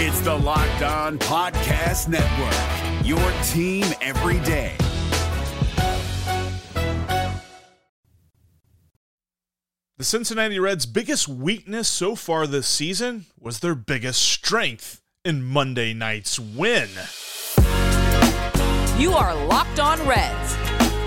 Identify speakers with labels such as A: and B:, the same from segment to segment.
A: It's the Locked On Podcast Network, your team every day.
B: The Cincinnati Reds' biggest weakness so far this season was their biggest strength in Monday night's win.
C: You are Locked On Reds,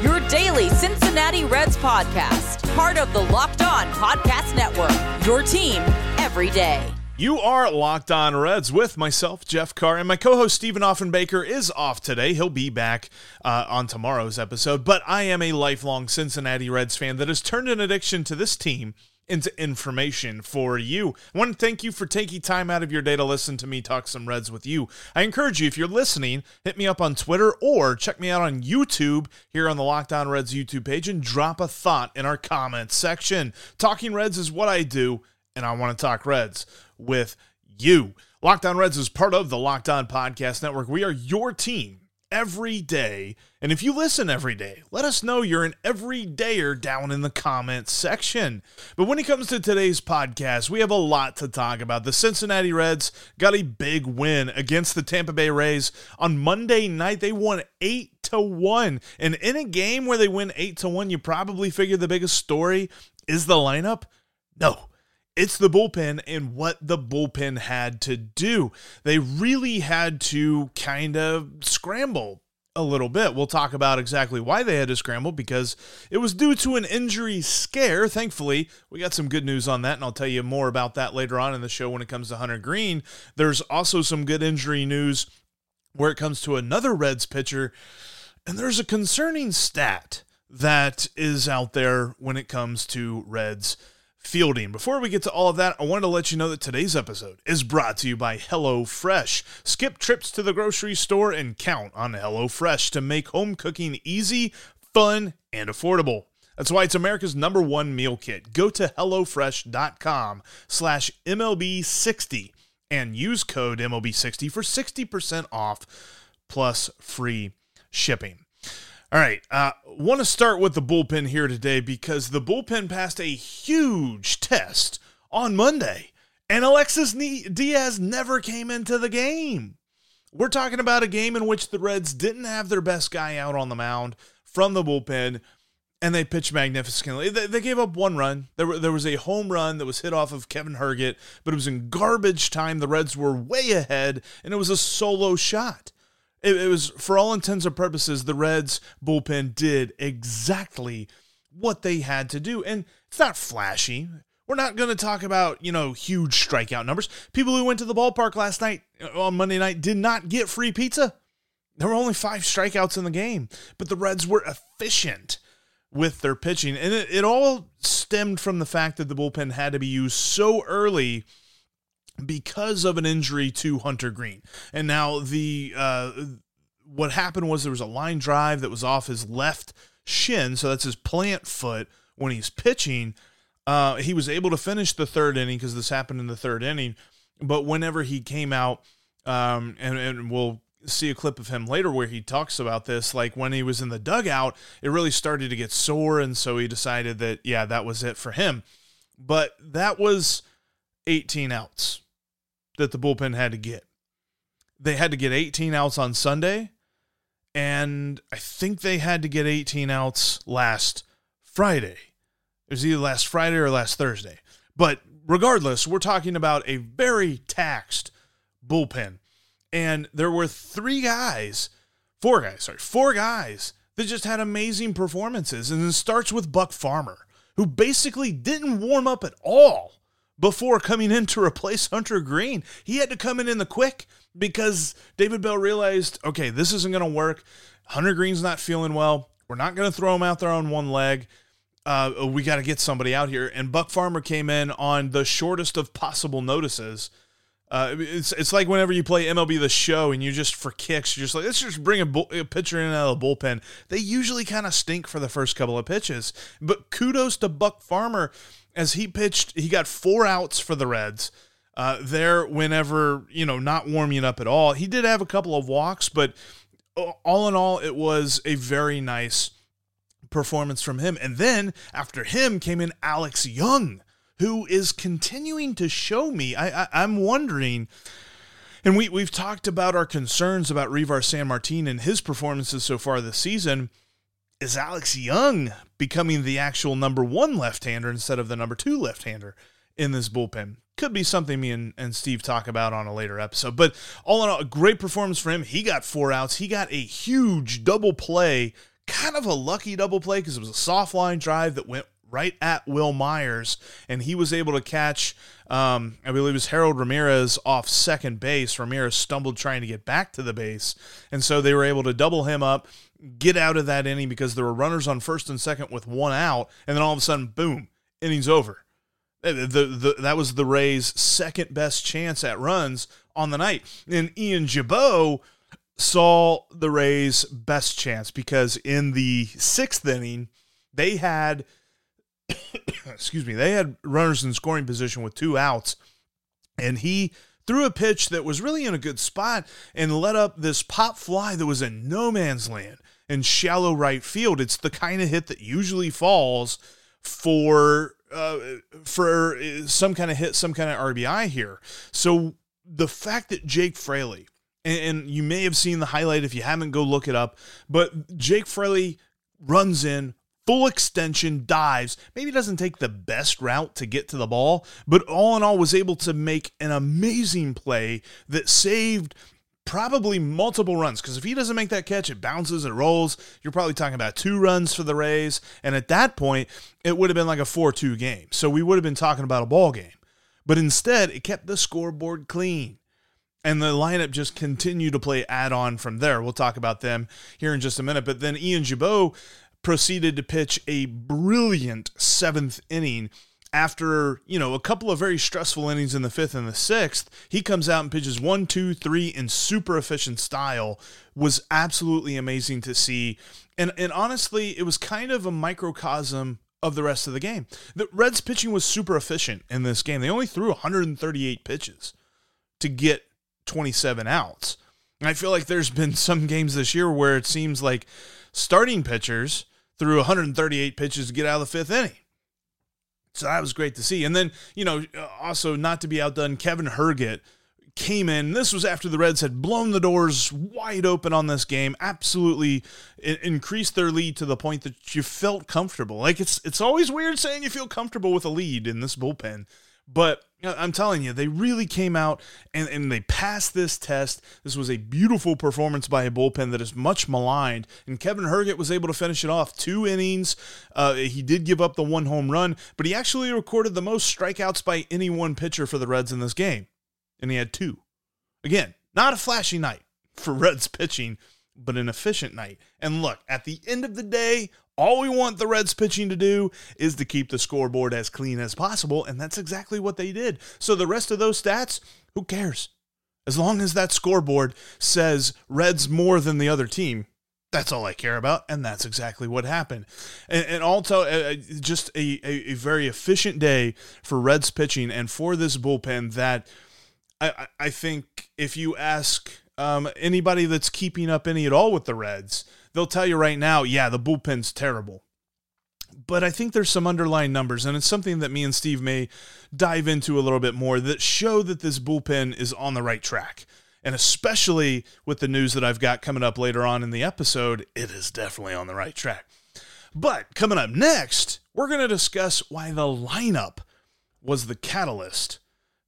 C: your daily Cincinnati Reds podcast, part of the Locked On Podcast Network, your team every day.
B: You are Locked On Reds with myself, Jeff Carr, and my co host Stephen Offenbaker is off today. He'll be back uh, on tomorrow's episode, but I am a lifelong Cincinnati Reds fan that has turned an addiction to this team into information for you. I want to thank you for taking time out of your day to listen to me talk some Reds with you. I encourage you, if you're listening, hit me up on Twitter or check me out on YouTube here on the Locked On Reds YouTube page and drop a thought in our comments section. Talking Reds is what I do, and I want to talk Reds with you. Locked On Reds is part of the Locked On Podcast Network. We are your team every day. And if you listen every day, let us know you're an everydayer down in the comments section. But when it comes to today's podcast, we have a lot to talk about. The Cincinnati Reds got a big win against the Tampa Bay Rays on Monday night. They won 8 to 1. And in a game where they win 8 to 1, you probably figure the biggest story is the lineup. No, it's the bullpen and what the bullpen had to do. They really had to kind of scramble a little bit. We'll talk about exactly why they had to scramble because it was due to an injury scare. Thankfully, we got some good news on that, and I'll tell you more about that later on in the show when it comes to Hunter Greene. There's also some good injury news where it comes to another Reds pitcher, and there's a concerning stat that is out there when it comes to Reds fielding. Before we get to all of that, I wanted to let you know that today's episode is brought to you by HelloFresh. Skip trips to the grocery store and count on HelloFresh to make home cooking easy, fun, and affordable. That's why it's America's number one meal kit. Go to HelloFresh.com slash MLB60 and use code MLB60 for 60% off plus free shipping. All right. Uh, Want to start with the bullpen here today because the bullpen passed a huge test on Monday, and Alexis Diaz never came into the game. We're talking about a game in which the Reds didn't have their best guy out on the mound from the bullpen, and they pitched magnificently. They, they gave up one run. There, were, there was a home run that was hit off of Kevin Herget, but it was in garbage time. The Reds were way ahead, and it was a solo shot. It, it was, for all intents and purposes, the Reds bullpen did exactly what they had to do. And it's not flashy. We're not going to talk about, you know, huge strikeout numbers. People who went to the ballpark last night uh, on Monday night did not get free pizza. There were only five strikeouts in the game, but the Reds were efficient with their pitching. And it, it all stemmed from the fact that the bullpen had to be used so early because of an injury to Hunter Greene. And now the uh, what happened was there was a line drive that was off his left shin, so that's his plant foot when he's pitching. Uh, he was able to finish the third inning because this happened in the third inning. But whenever he came out, um, and, and we'll see a clip of him later where he talks about this, like when he was in the dugout, it really started to get sore, and so he decided that yeah, that was it for him. But that was 18 outs that the bullpen had to get. They had to get 18 outs on Sunday, and I think they had to get 18 outs last Friday. It was either last Friday or last Thursday. But regardless, we're talking about a very taxed bullpen. And there were three guys, four guys, sorry, four guys that just had amazing performances. And it starts with Buck Farmer, who basically didn't warm up at all before coming in to replace Hunter Greene. He had to come in in the quick because David Bell realized, okay, this isn't going to work. Hunter Greene's not feeling well. We're not going to throw him out there on one leg. Uh, we got to get somebody out here. And Buck Farmer came in on the shortest of possible notices. Uh, it's it's like whenever you play MLB The Show and you just for kicks, you're just like let's just bring a, bull, a pitcher in out of the bullpen. They usually kind of stink for the first couple of pitches, but kudos to Buck Farmer as he pitched, he got four outs for the Reds. Uh, there, whenever you know, not warming up at all. He did have a couple of walks, but all in all, it was a very nice performance from him. And then after him came in Alex Young, who is continuing to show me. I, I I'm wondering And we, we've talked about our concerns about Reiver Sanmartin and his performances so far this season. Is Alex Young becoming the actual number one left hander instead of the number two left hander in this bullpen? Could be something me and, and Steve talk about on a later episode. But all in all, a great performance for him. He got four outs. He got a huge double play, kind of a lucky double play because it was a soft line drive that went right at Wil Myers, and he was able to catch, um, I believe it was Harold Ramirez off second base. Ramirez stumbled trying to get back to the base, and so they were able to double him up, get out of that inning because there were runners on first and second with one out, and then all of a sudden, boom, inning's over. The, the, that was the Rays' second best chance at runs on the night. And Ian Gibaut saw the Rays' best chance because in the sixth inning, they had – excuse me, they had runners in scoring position with two outs, and he threw a pitch that was really in a good spot and let up this pop fly that was in no man's land in shallow right field. It's the kind of hit that usually falls for uh, for some kind of hit, some kind of RBI here. So the fact that Jake Fraley, and, and you may have seen the highlight if you haven't, go look it up, but Jake Fraley runs in, full extension dives. Maybe doesn't take the best route to get to the ball, but all in all was able to make an amazing play that saved probably multiple runs because if he doesn't make that catch, it bounces, it rolls. You're probably talking about two runs for the Rays, and at that point, it would have been like a 4-2 game. So we would have been talking about a ball game. But instead, it kept the scoreboard clean. And the lineup just continued to play add on from there. We'll talk about them here in just a minute. But then Ian Gibaut proceeded to pitch a brilliant seventh inning after you know a couple of very stressful innings in the fifth and the sixth. He comes out and pitches one two three in super efficient style. Was absolutely amazing to see. And and honestly it was kind of a microcosm of the rest of the game. The reds pitching was super efficient in this game. They only threw 138 pitches to get 27 outs. And i feel like there's been some games this year where it seems like starting pitchers threw 138 pitches to get out of the fifth inning. So that was great to see. And then, you know, uh, also not to be outdone, Kevin Herget came in. This was after the Reds had blown the doors wide open on this game, absolutely increased their lead to the point that you felt comfortable. Like it's it's always weird saying you feel comfortable with a lead in this bullpen. But I'm telling you, they really came out and, and they passed this test. This was a beautiful performance by a bullpen that is much maligned. And Kevin Herget was able to finish it off. Two innings. Uh, he did give up the one home run, but he actually recorded the most strikeouts by any one pitcher for the Reds in this game. And he had two. Again, not a flashy night for Reds pitching, but an efficient night. And look, at the end of the day, all we want the Reds pitching to do is to keep the scoreboard as clean as possible, and that's exactly what they did. So the rest of those stats, who cares? As long as that scoreboard says Reds more than the other team, that's all I care about, and that's exactly what happened. And, and also, uh, uh just a, a, a, very efficient day for Reds pitching and for this bullpen that I, I think if you ask um, anybody that's keeping up any at all with the Reds, they'll tell you right now, yeah, the bullpen's terrible. But I think there's some underlying numbers, and it's something that me and Steve may dive into a little bit more that show that this bullpen is on the right track. And especially with the news that I've got coming up later on in the episode, it is definitely on the right track. But coming up next, we're going to discuss why the lineup was the catalyst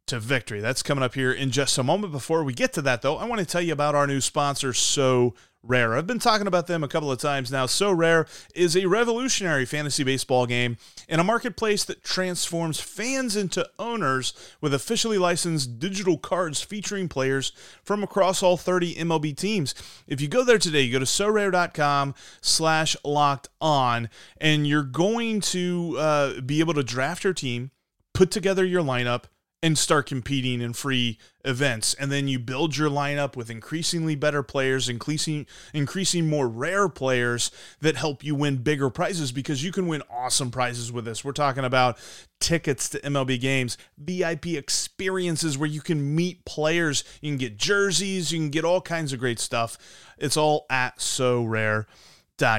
B: to victory. That's coming up here in just a moment. Before we get to that, though, I want to tell you about our new sponsor, So Rare. I've been talking about them a couple of times now. Sorare is a revolutionary fantasy baseball game in a marketplace that transforms fans into owners with officially licensed digital cards featuring players from across all 30 MLB teams. If you go there today, you go to sorare.com slash locked on, and you're going to uh, be able to draft your team, put together your lineup, and start competing in free events. And then you build your lineup with increasingly better players increasing increasing more rare players that help you win bigger prizes because you can win awesome prizes with this. We're talking about tickets to MLB games VIP experiences where you can meet players. You can get jerseys. You can get all kinds of great stuff. It's all at Sorare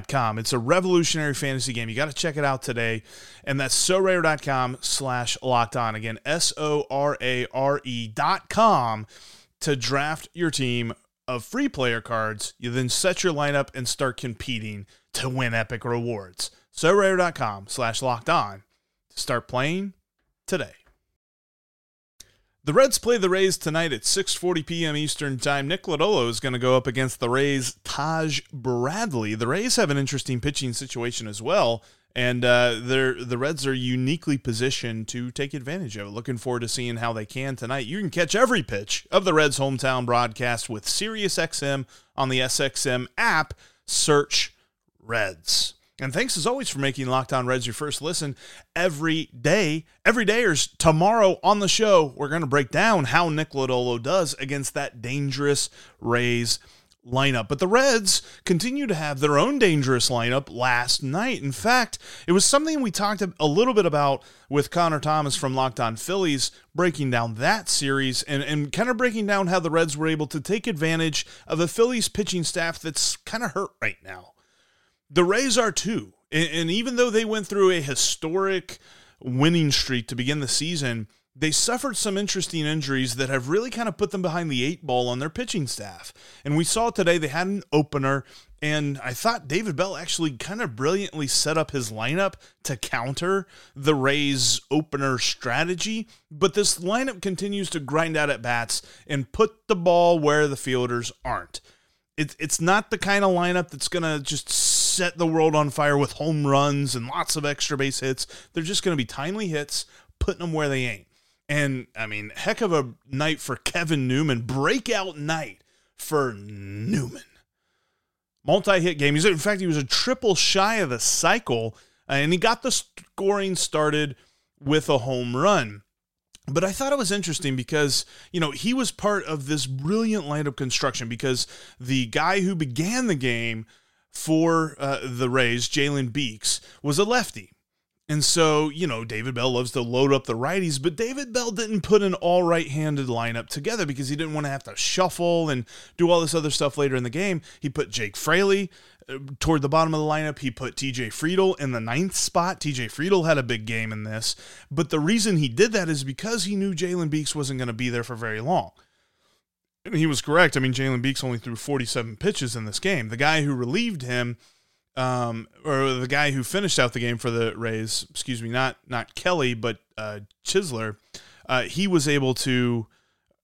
B: com. It's a revolutionary fantasy game. You got to check it out today. And that's sorare.com slash locked on. Again, S O R A R E dot com to draft your team of free player cards. You then set your lineup and start competing to win epic rewards. SoRare.com slash locked on to start playing today. The Reds play the Rays tonight at 6:40 p.m. Eastern Time. Nick Lodolo is going to go up against the Rays' Taj Bradley. The Rays have an interesting pitching situation as well, and uh, the Reds are uniquely positioned to take advantage of it. Looking forward to seeing how they can tonight. You can catch every pitch of the Reds' hometown broadcast with SiriusXM on the SXM app. Search Reds. And thanks as always for making Locked On Reds your first listen every day. Every day or tomorrow on the show, we're going to break down how Nick Lodolo does against that dangerous Rays lineup. But the Reds continue to have their own dangerous lineup last night. In fact, it was something we talked a little bit about with Connor Thomas from Locked On Phillies, breaking down that series and, and kind of breaking down how the Reds were able to take advantage of a Phillies pitching staff that's kind of hurt right now. The Rays are too. And, and even though they went through a historic winning streak to begin the season, they suffered some interesting injuries that have really kind of put them behind the eight ball on their pitching staff. And we saw today they had an opener, and I thought David Bell actually kind of brilliantly set up his lineup to counter the Rays' opener strategy. But this lineup continues to grind out at bats and put the ball where the fielders aren't. It's it's not the kind of lineup that's gonna just set the world on fire with home runs and lots of extra base hits. They're just gonna be timely hits, putting them where they ain't. And I mean, heck of a night for Kevin Newman, breakout night for Newman. Multi-hit game. He's in fact he was a triple shy of the cycle, uh, and he got the scoring started with a home run. But I thought it was interesting because, you know, he was part of this brilliant lineup construction because the guy who began the game for uh, the Rays, Jalen Beeks, was a lefty. And so, you know, David Bell loves to load up the righties, but David Bell didn't put an all right handed lineup together because he didn't want to have to shuffle and do all this other stuff later in the game. He put Jake Fraley uh, toward the bottom of the lineup. He put TJ Friedl in the ninth spot. TJ Friedl had a big game in this, but the reason he did that is because he knew Jalen Beeks wasn't going to be there for very long. And he was correct. I mean, Jalen Beeks only threw 47 pitches in this game. The guy who relieved him um, or the guy who finished out the game for the Rays, excuse me, not not Kelly, but uh, Chisler, uh, he was able to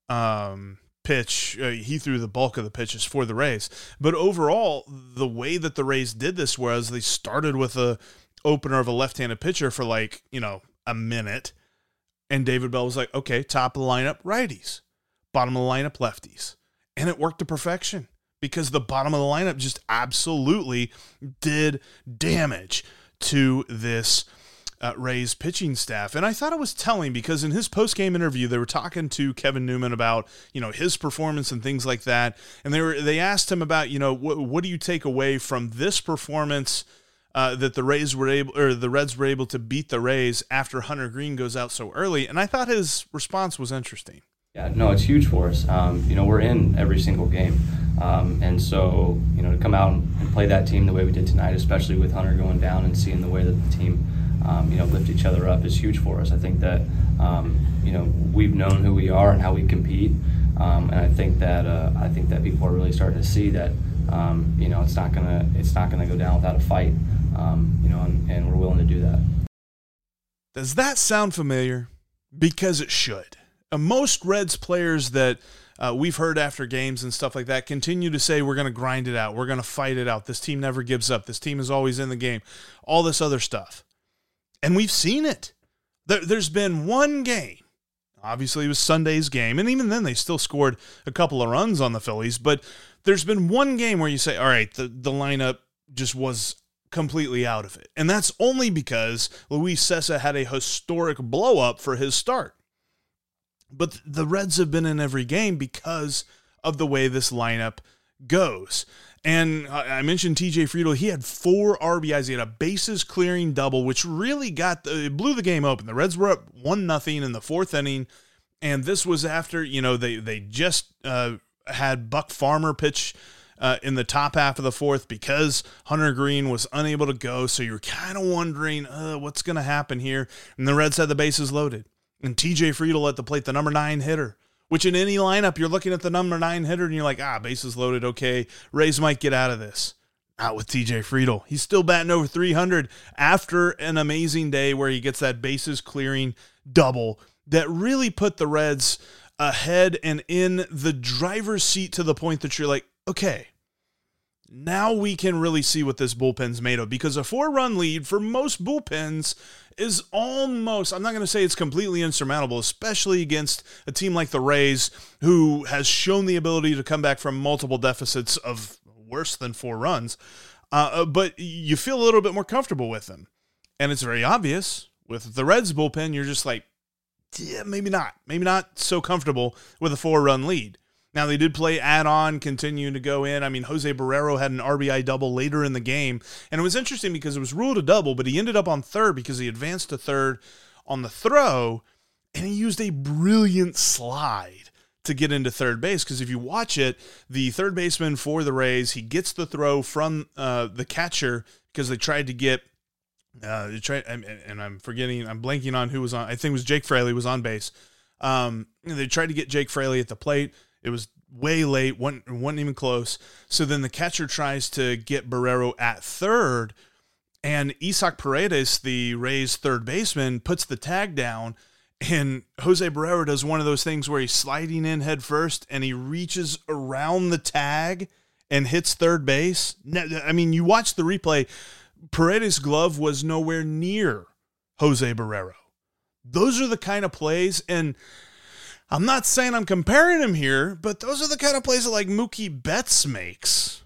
B: um, pitch. Uh, he threw the bulk of the pitches for the Rays. But overall, the way that the Rays did this was they started with a opener of a left-handed pitcher for like you know a minute, and David Bell was like, okay, top of the lineup righties, bottom of the lineup lefties, and it worked to perfection because the bottom of the lineup just absolutely did damage to this uh, Rays pitching staff. And I thought it was telling because in his post game interview, they were talking to Kevin Newman about you know his performance and things like that. And they were they asked him about you know what what do you take away from this performance. Uh, that the Rays were able, or the Reds were able to beat the Rays after Hunter Greene goes out so early, and I thought his response was interesting.
D: Yeah, no, it's huge for us. Um, you know, we're in every single game. Um, and so, you know, to come out and play that team the way we did tonight, especially with Hunter going down and seeing the way that the team, um, you know, lift each other up is huge for us. I think that, um, you know, we've known who we are and how we compete. Um, and I think that uh, I think that people are really starting to see that, um, you know, it's not gonna it's not gonna go down without a fight. you know, and, and we're willing to do that.
B: Does that sound familiar? Because it should. Uh, most Reds players that uh, we've heard after games and stuff like that continue to say we're going to grind it out, we're going to fight it out. This team never gives up. This team is always in the game. All this other stuff, and we've seen it. There, there's been one game. Obviously, it was Sunday's game, and even then, they still scored a couple of runs on the Phillies. But there's been one game where you say, "All right, the the lineup just was completely out of it," and that's only because Luis Cessa had a historic blow up for his start. But the Reds have been in every game because of the way this lineup goes. And I mentioned TJ Friedl. He had four RBIs. He had a bases clearing double, which really got the, blew the game open. The Reds were up one nothing in the fourth inning, and this was after you know they they just uh, had Buck Farmer pitch uh, in the top half of the fourth because Hunter Greene was unable to go. So you're kind of wondering uh, what's going to happen here. And the Reds had the bases loaded and TJ Friedl at the plate, the number nine hitter, which in any lineup, you're looking at the number nine hitter and you're like, ah, bases loaded. Okay. Rays might get out of this. Not with TJ Friedl. He's still batting over 300 after an amazing day where he gets that bases clearing double that really put the Reds ahead and in the driver's seat to the point that you're like, okay, now we can really see what this bullpen's made of because a four run lead for most bullpens is almost, I'm not going to say it's completely insurmountable, especially against a team like the Rays, who has shown the ability to come back from multiple deficits of worse than four runs. Uh, uh but you feel a little bit more comfortable with them. And it's very obvious with the Reds bullpen, you're just like, yeah, maybe not. Maybe not so comfortable with a four run lead. Now they did play add on, continuing to go in. I mean, Jose Barrero had an RBI double later in the game, and it was interesting because it was ruled a double, but he ended up on third because he advanced to third on the throw, and he used a brilliant slide to get into third base. Because if you watch it, the third baseman for the Rays, he gets the throw from uh, the catcher because they tried to get. Uh, tried, and, and I'm forgetting, I'm blanking on who was on. I think it was Jake Fraley was on base. Um, they tried to get Jake Fraley at the plate it was way late, wasn't, wasn't even close. So then the catcher tries to get Barrero at third, and Isaac Paredes, the Rays third baseman, puts the tag down. And Jose Barrero does one of those things where he's sliding in head first and he reaches around the tag and hits third base. I mean, you watch the replay, Paredes' glove was nowhere near Jose Barrero. Those are the kind of plays. And I'm not saying I'm comparing him here, but those are the kind of plays that like Mookie Betts makes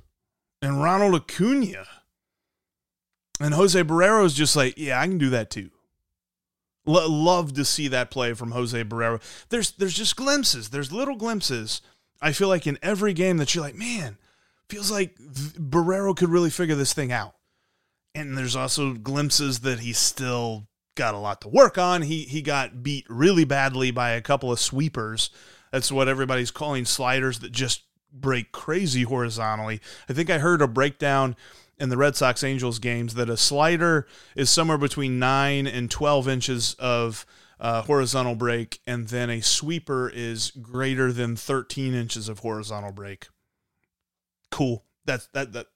B: and Ronald Acuna. And Jose Barrero is just like, yeah, I can do that too. L- love to see that play from Jose Barrero. There's there's just glimpses. There's little glimpses. I feel like in every game that you're like, man, feels like Barrero could really figure this thing out. And there's also glimpses that he's still got a lot to work on. He he got beat really badly by a couple of sweepers. That's what everybody's calling sliders that just break crazy horizontally. I think I heard a breakdown in the Red Sox Angels games that a slider is somewhere between 9 and 12 inches of uh, horizontal break, and then a sweeper is greater than 13 inches of horizontal break. Cool. That's that that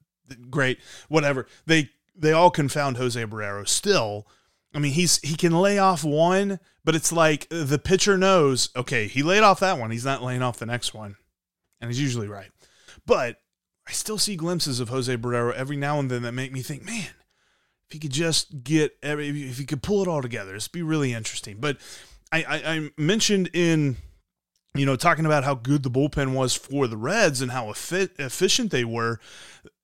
B: great. Whatever. They they all confound Jose Barrero. Still, I mean, he's he can lay off one, but it's like the pitcher knows, okay, he laid off that one. He's not laying off the next one. And he's usually right. But I still see glimpses of Jose Barrero every now and then that make me think, man, if he could just get every, if he could pull it all together, it'd be really interesting. But I, I, I mentioned in you know, talking about how good the bullpen was for the Reds and how efficient they were.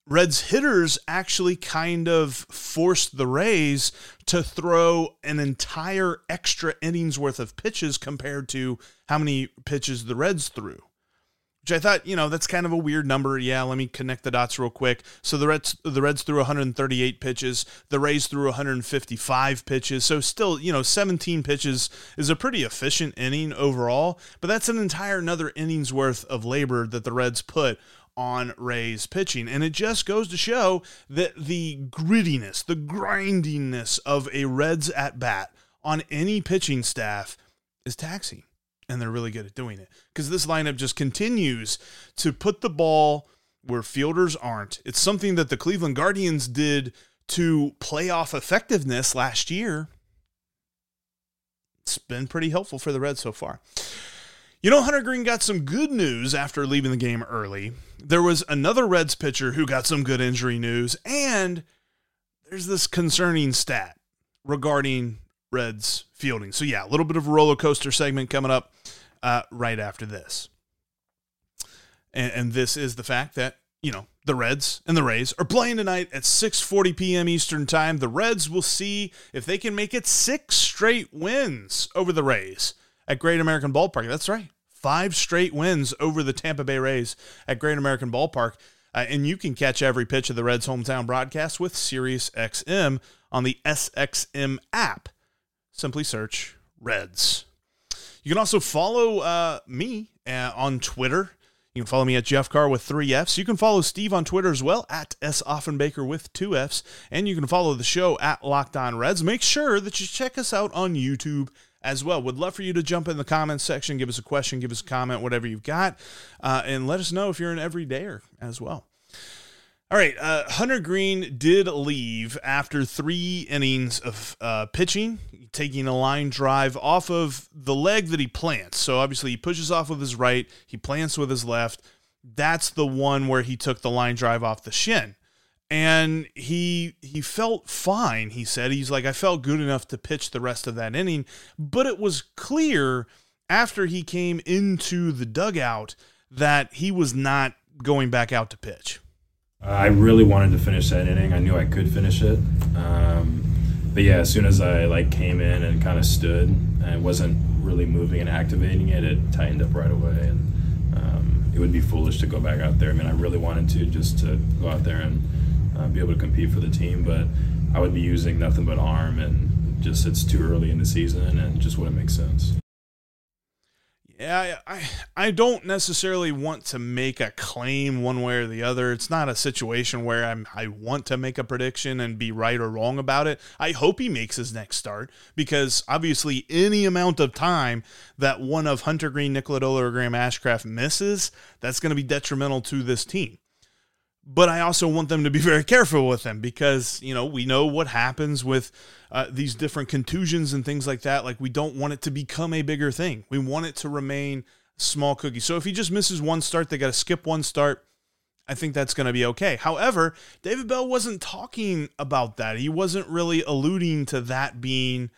B: Reds hitters actually kind of forced the Rays to throw an entire extra innings worth of pitches compared to how many pitches the Reds threw. Which I thought, you know, that's kind of a weird number. Yeah, let me connect the dots real quick. So the Reds the Reds threw 138 pitches, the Rays threw 155 pitches. So still, you know, 17 pitches is a pretty efficient inning overall, but that's an entire another innings worth of labor that the Reds put on Ray's pitching. And it just goes to show that the grittiness, the grindiness of a Reds at bat on any pitching staff is taxing. And they're really good at doing it because this lineup just continues to put the ball where fielders aren't. It's something that the Cleveland Guardians did to playoff effectiveness last year. It's been pretty helpful for the Reds so far. You know, Hunter Greene got some good news after leaving the game early. There was another Reds pitcher who got some good injury news, and there's this concerning stat regarding Reds fielding. So, yeah, a little bit of a roller coaster segment coming up uh, right after this. And, and this is the fact that, you know, the Reds and the Rays are playing tonight at 6:40 p.m. Eastern Time. The Reds will see if they can make it six straight wins over the Rays at Great American Ballpark. That's right five straight wins over the Tampa Bay Rays at Great American Ballpark. Uh, and you can catch every pitch of the Reds' hometown broadcast with SiriusXM on the SXM app. Simply search Reds. You can also follow uh, me uh, on Twitter. You can follow me at Jeff Carr with three F's. You can follow Steve on Twitter as well at S Offenbaker with two F's. And you can follow the show at Locked On Reds. Make sure that you check us out on YouTube as well. Would love for you to jump in the comments section, give us a question, give us a comment, whatever you've got, uh, and let us know if you're an everydayer as well. All right, uh, Hunter Greene did leave after three innings of uh, pitching, taking a line drive off of the leg that he plants. So obviously he pushes off with his right, he plants with his left. That's the one where he took the line drive off the shin and he he felt fine he said. He's like i felt good enough to pitch the rest of that inning. But it was clear after he came into the dugout that he was not going back out to pitch.
E: I really wanted to finish that inning. I knew i could finish it. Um, but yeah as soon as i like came in and kind of stood and wasn't really moving and activating it it tightened up right away. And um, it would be foolish to go back out there. I mean i really wanted to just to go out there and uh, be able to compete for the team. But I would be using nothing but arm, and just it's too early in the season, and just wouldn't make sense.
B: Yeah, I I don't necessarily want to make a claim one way or the other. It's not a situation where I'm I want to make a prediction and be right or wrong about it. I hope he makes his next start because obviously any amount of time that one of Hunter Greene, Nicola or Graham Ashcraft misses, that's going to be detrimental to this team but I also want them to be very careful with them because you know we know what happens with uh, these different contusions and things like that. Like we don't want it to become a bigger thing. We want it to remain small cookie. So if he just misses one start, they got to skip one start. I think that's going to be okay. However, David Bell wasn't talking about that. He wasn't really alluding to that being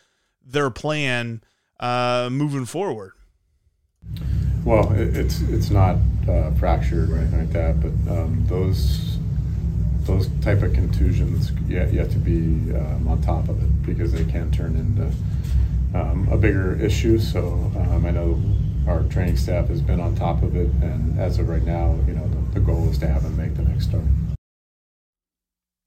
B: their plan uh, moving forward.
F: Well, it, it's it's not uh, fractured or anything like that, but um, those those type of contusions yet yet to be um, on top of it because they can turn into um, a bigger issue. So um, I know our training staff has been on top of it, and as of right now, you know the, the goal is to have him make the next start.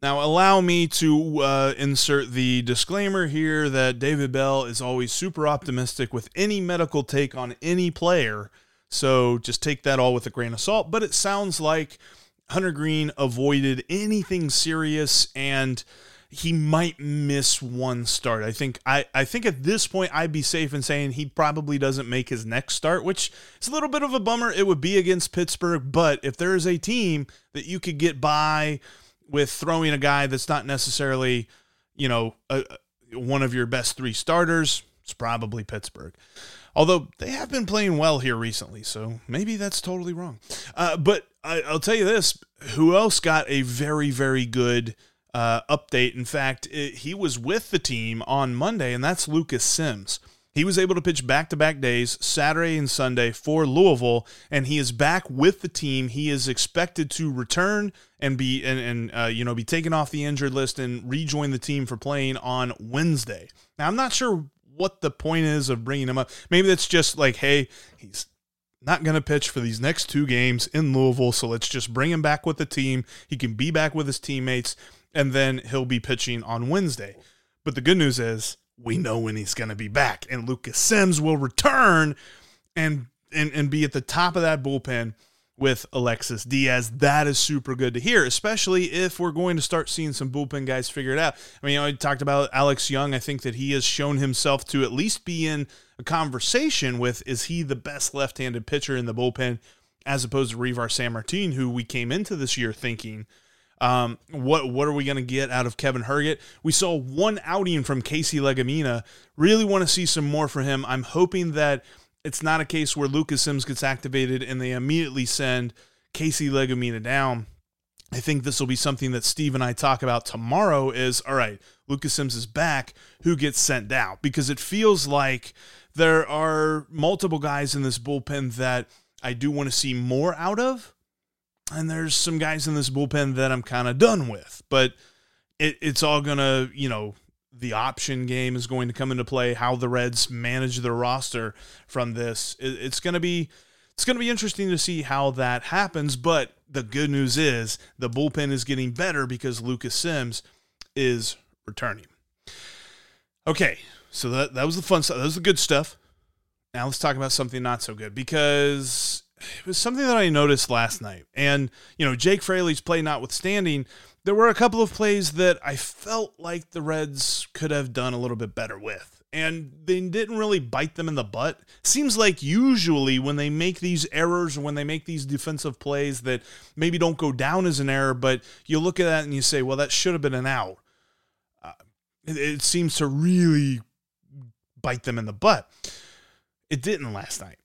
B: Now, allow me to uh, insert the disclaimer here that David Bell is always super optimistic with any medical take on any player. So just take that all with a grain of salt. But it sounds like Hunter Greene avoided anything serious and he might miss one start. I think I, I think at this point I'd be safe in saying he probably doesn't make his next start, which is a little bit of a bummer. It would be against Pittsburgh, but if there is a team that you could get by with throwing a guy that's not necessarily, you know, a, one of your best three starters, it's probably Pittsburgh. Although they have been playing well here recently, so maybe that's totally wrong. Uh, but I, will tell you this who else got a very, very good uh, update? In fact, it, he was with the team on Monday, and that's Lucas Sims. He was able to pitch back to back days, Saturday and Sunday, for Louisville, and he is back with the team. He is expected to return and be and, and uh, you know be taken off the injured list and rejoin the team for playing on Wednesday. Now I'm not sure what the point is of bringing him up. Maybe that's just like, hey, he's not going to pitch for these next two games in Louisville, so let's just bring him back with the team. He can be back with his teammates, and then he'll be pitching on Wednesday. But the good news is we know when he's going to be back, and Lucas Sims will return and and and be at the top of that bullpen with Alexis Diaz. That is super good to hear, especially if we're going to start seeing some bullpen guys figure it out. I mean, you know, I talked about Alex Young. I think that he has shown himself to at least be in a conversation with is he the best left-handed pitcher in the bullpen as opposed to Reiver Sanmartin, who we came into this year thinking um, what what are we going to get out of Kevin Herget? We saw one outing from Casey Legumina. Really want to see some more for him. I'm hoping that it's not a case where Lucas Sims gets activated and they immediately send Casey Legumina down. I think this will be something that Steve and I talk about tomorrow is all right, Lucas Sims is back, who gets sent down? Because it feels like there are multiple guys in this bullpen that I do want to see more out of. And there's some guys in this bullpen that I'm kind of done with. But it, it's all going to, you know, the option game is going to come into play, how the Reds manage their roster from this. It's going to be it's going to be interesting to see how that happens, but the good news is the bullpen is getting better because Lucas Sims is returning. Okay, so that that was the fun stuff. That was the good stuff. Now let's talk about something not so good because it was something that I noticed last night. And, you know, Jake Fraley's play notwithstanding, there were a couple of plays that I felt like the Reds could have done a little bit better with. and they didn't really bite them in the butt. Seems like usually when they make these errors or when they make these defensive plays that maybe don't go down as an error, but you look at that and you say, well, that should have been an out. Uh, it, it seems to really bite them in the butt. It didn't last night.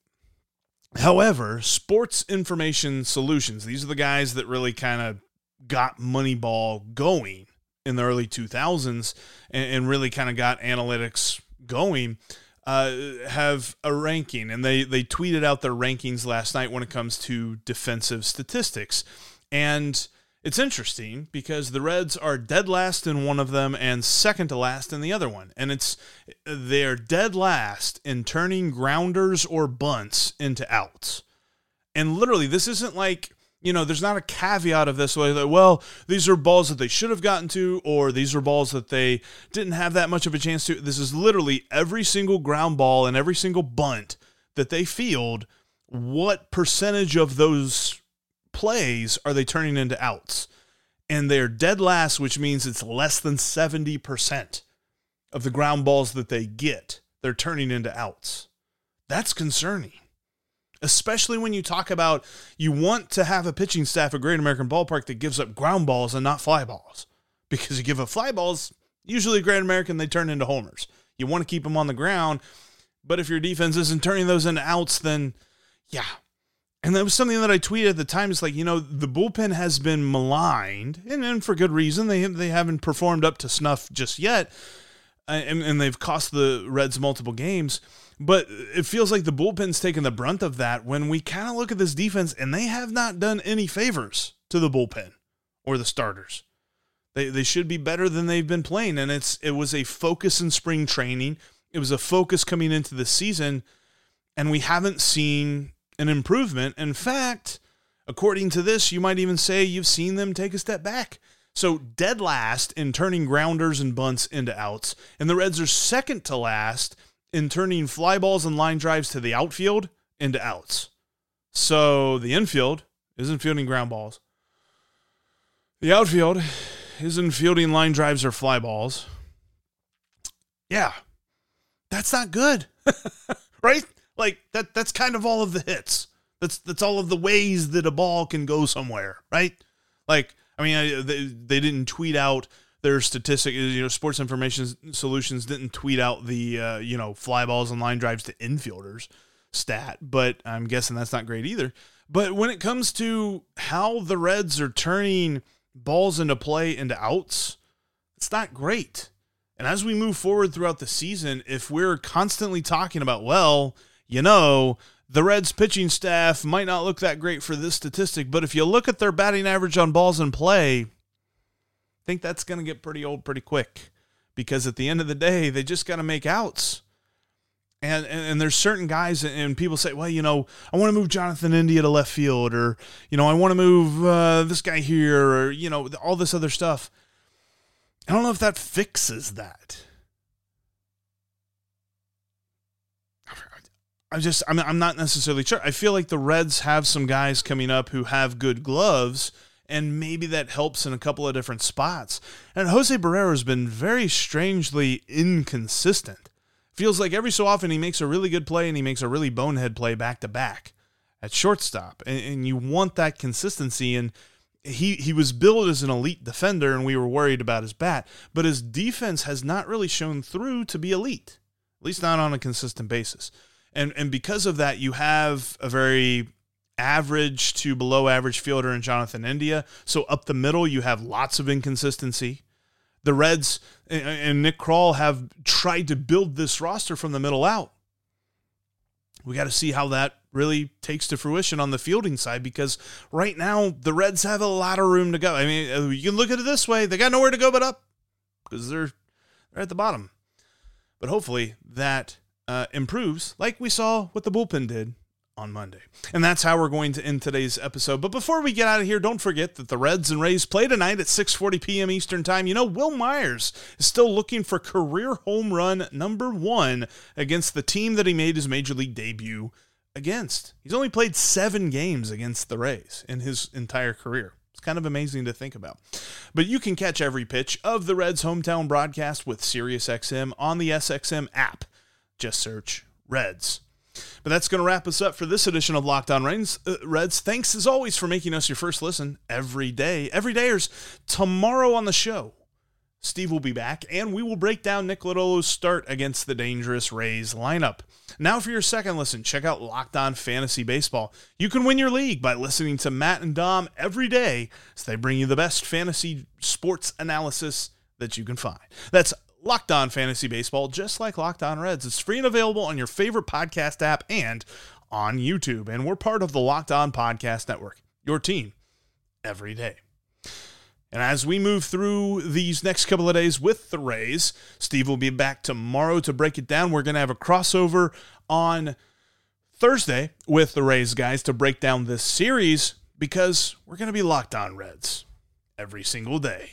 B: However, Sports Information Solutions, these are the guys that really kind of got Moneyball going in the early 2000s and, and really kind of got analytics going uh, have a ranking. And they they tweeted out their rankings last night when it comes to defensive statistics. And it's interesting because the reds are dead last in one of them and second to last in the other one. And it's they're dead last in turning grounders or bunts into outs. And literally this isn't like you know, there's not a caveat of this way that, well, these are balls that they should have gotten to, or these are balls that they didn't have that much of a chance to. This is literally every single ground ball and every single bunt that they field. What percentage of those plays are they turning into outs? And they're dead last, which means it's less than 70% of the ground balls that they get, they're turning into outs. That's concerning especially when you talk about you want to have a pitching staff at Great American Ballpark that gives up ground balls and not fly balls. Because you give up fly balls, usually Great American, they turn into homers. You want to keep them on the ground, but if your defense isn't turning those into outs, then yeah. And that was something that I tweeted at the time. It's like, you know, the bullpen has been maligned, and, and for good reason. They, they haven't performed up to snuff just yet, uh, and, and they've cost the Reds multiple games. But it feels like the bullpen's taking the brunt of that when we kind of look at this defense and they have not done any favors to the bullpen or the starters. They, they should be better than they've been playing. And it's it was a focus in spring training. It was a focus coming into the season, and we haven't seen an improvement. In fact, according to this, you might even say you've seen them take a step back. So dead last in turning grounders and bunts into outs, and the Reds are second to last in turning fly balls and line drives to the outfield into outs. So the infield isn't fielding ground balls. The outfield isn't fielding line drives or fly balls. Yeah. That's not good. right? Like that that's kind of all of the hits. That's that's all of the ways that a ball can go somewhere, right? Like I mean, I, they, they didn't tweet out their statistic you know sports information solutions didn't tweet out the uh, you know fly balls and line drives to infielders stat but i'm guessing that's not great either. But when it comes to how the reds are turning balls into play into outs it's not great. And as we move forward throughout the season if we're constantly talking about well you know the Reds pitching staff might not look that great for this statistic, but if you look at their batting average on balls in play, think that's going to get pretty old pretty quick because at the end of the day, they just got to make outs. And, and, and there's certain guys and people say, well, you know, I want to move Jonathan India to left field, or you know, I want to move uh, this guy here, or you know, all this other stuff. I don't know if that fixes that. I'm just, I'm, I'm not necessarily sure. I feel like the Reds have some guys coming up who have good gloves and maybe that helps in a couple of different spots. And Jose Barrero has been very strangely inconsistent. Feels like every so often he makes a really good play and he makes a really bonehead play back to back at shortstop. And, and you want that consistency. And he, he was billed as an elite defender, and we were worried about his bat. But his defense has not really shown through to be elite, at least not on a consistent basis. And, and because of that, you have a very average to below average fielder in Jonathan India. So up the middle, you have lots of inconsistency. The Reds and Nick Krall have tried to build this roster from the middle out. We got to see how that really takes to fruition on the fielding side because right now the Reds have a lot of room to go. I mean, uh, you can look at it this way: they got nowhere to go but up because they're they're at the bottom. But hopefully that uh, improves, like we saw what the bullpen did on Monday. And that's how we're going to end today's episode. But before we get out of here, don't forget that the Reds and Rays play tonight at 6:40 p.m. Eastern Time. You know, Wil Myers is still looking for career home run number 1 against the team that he made his major league debut against. He's only played 7 games against the Rays in his entire career. It's kind of amazing to think about. But you can catch every pitch of the Reds hometown broadcast with SiriusXM on the SXM app. Just search Reds. But that's going to wrap us up for this edition of Locked On Reds. Uh, Reds. Thanks as always for making us your first listen every day. Every dayers tomorrow on the show. Steve will be back, and we will break down Nick Lodolo's start against the dangerous Rays lineup. Now, for your second listen, check out Locked On Fantasy Baseball. You can win your league by listening to Matt and Dom every day as they bring you the best fantasy sports analysis that you can find. That's Locked On Fantasy Baseball, just like Locked On Reds. It's free and available on your favorite podcast app and on YouTube. And we're part of the Locked On Podcast Network, your team every day. And as we move through these next couple of days with the Rays, Steve will be back tomorrow to break it down. We're going to have a crossover on Thursday with the Rays guys to break down this series because we're going to be locked on Reds every single day.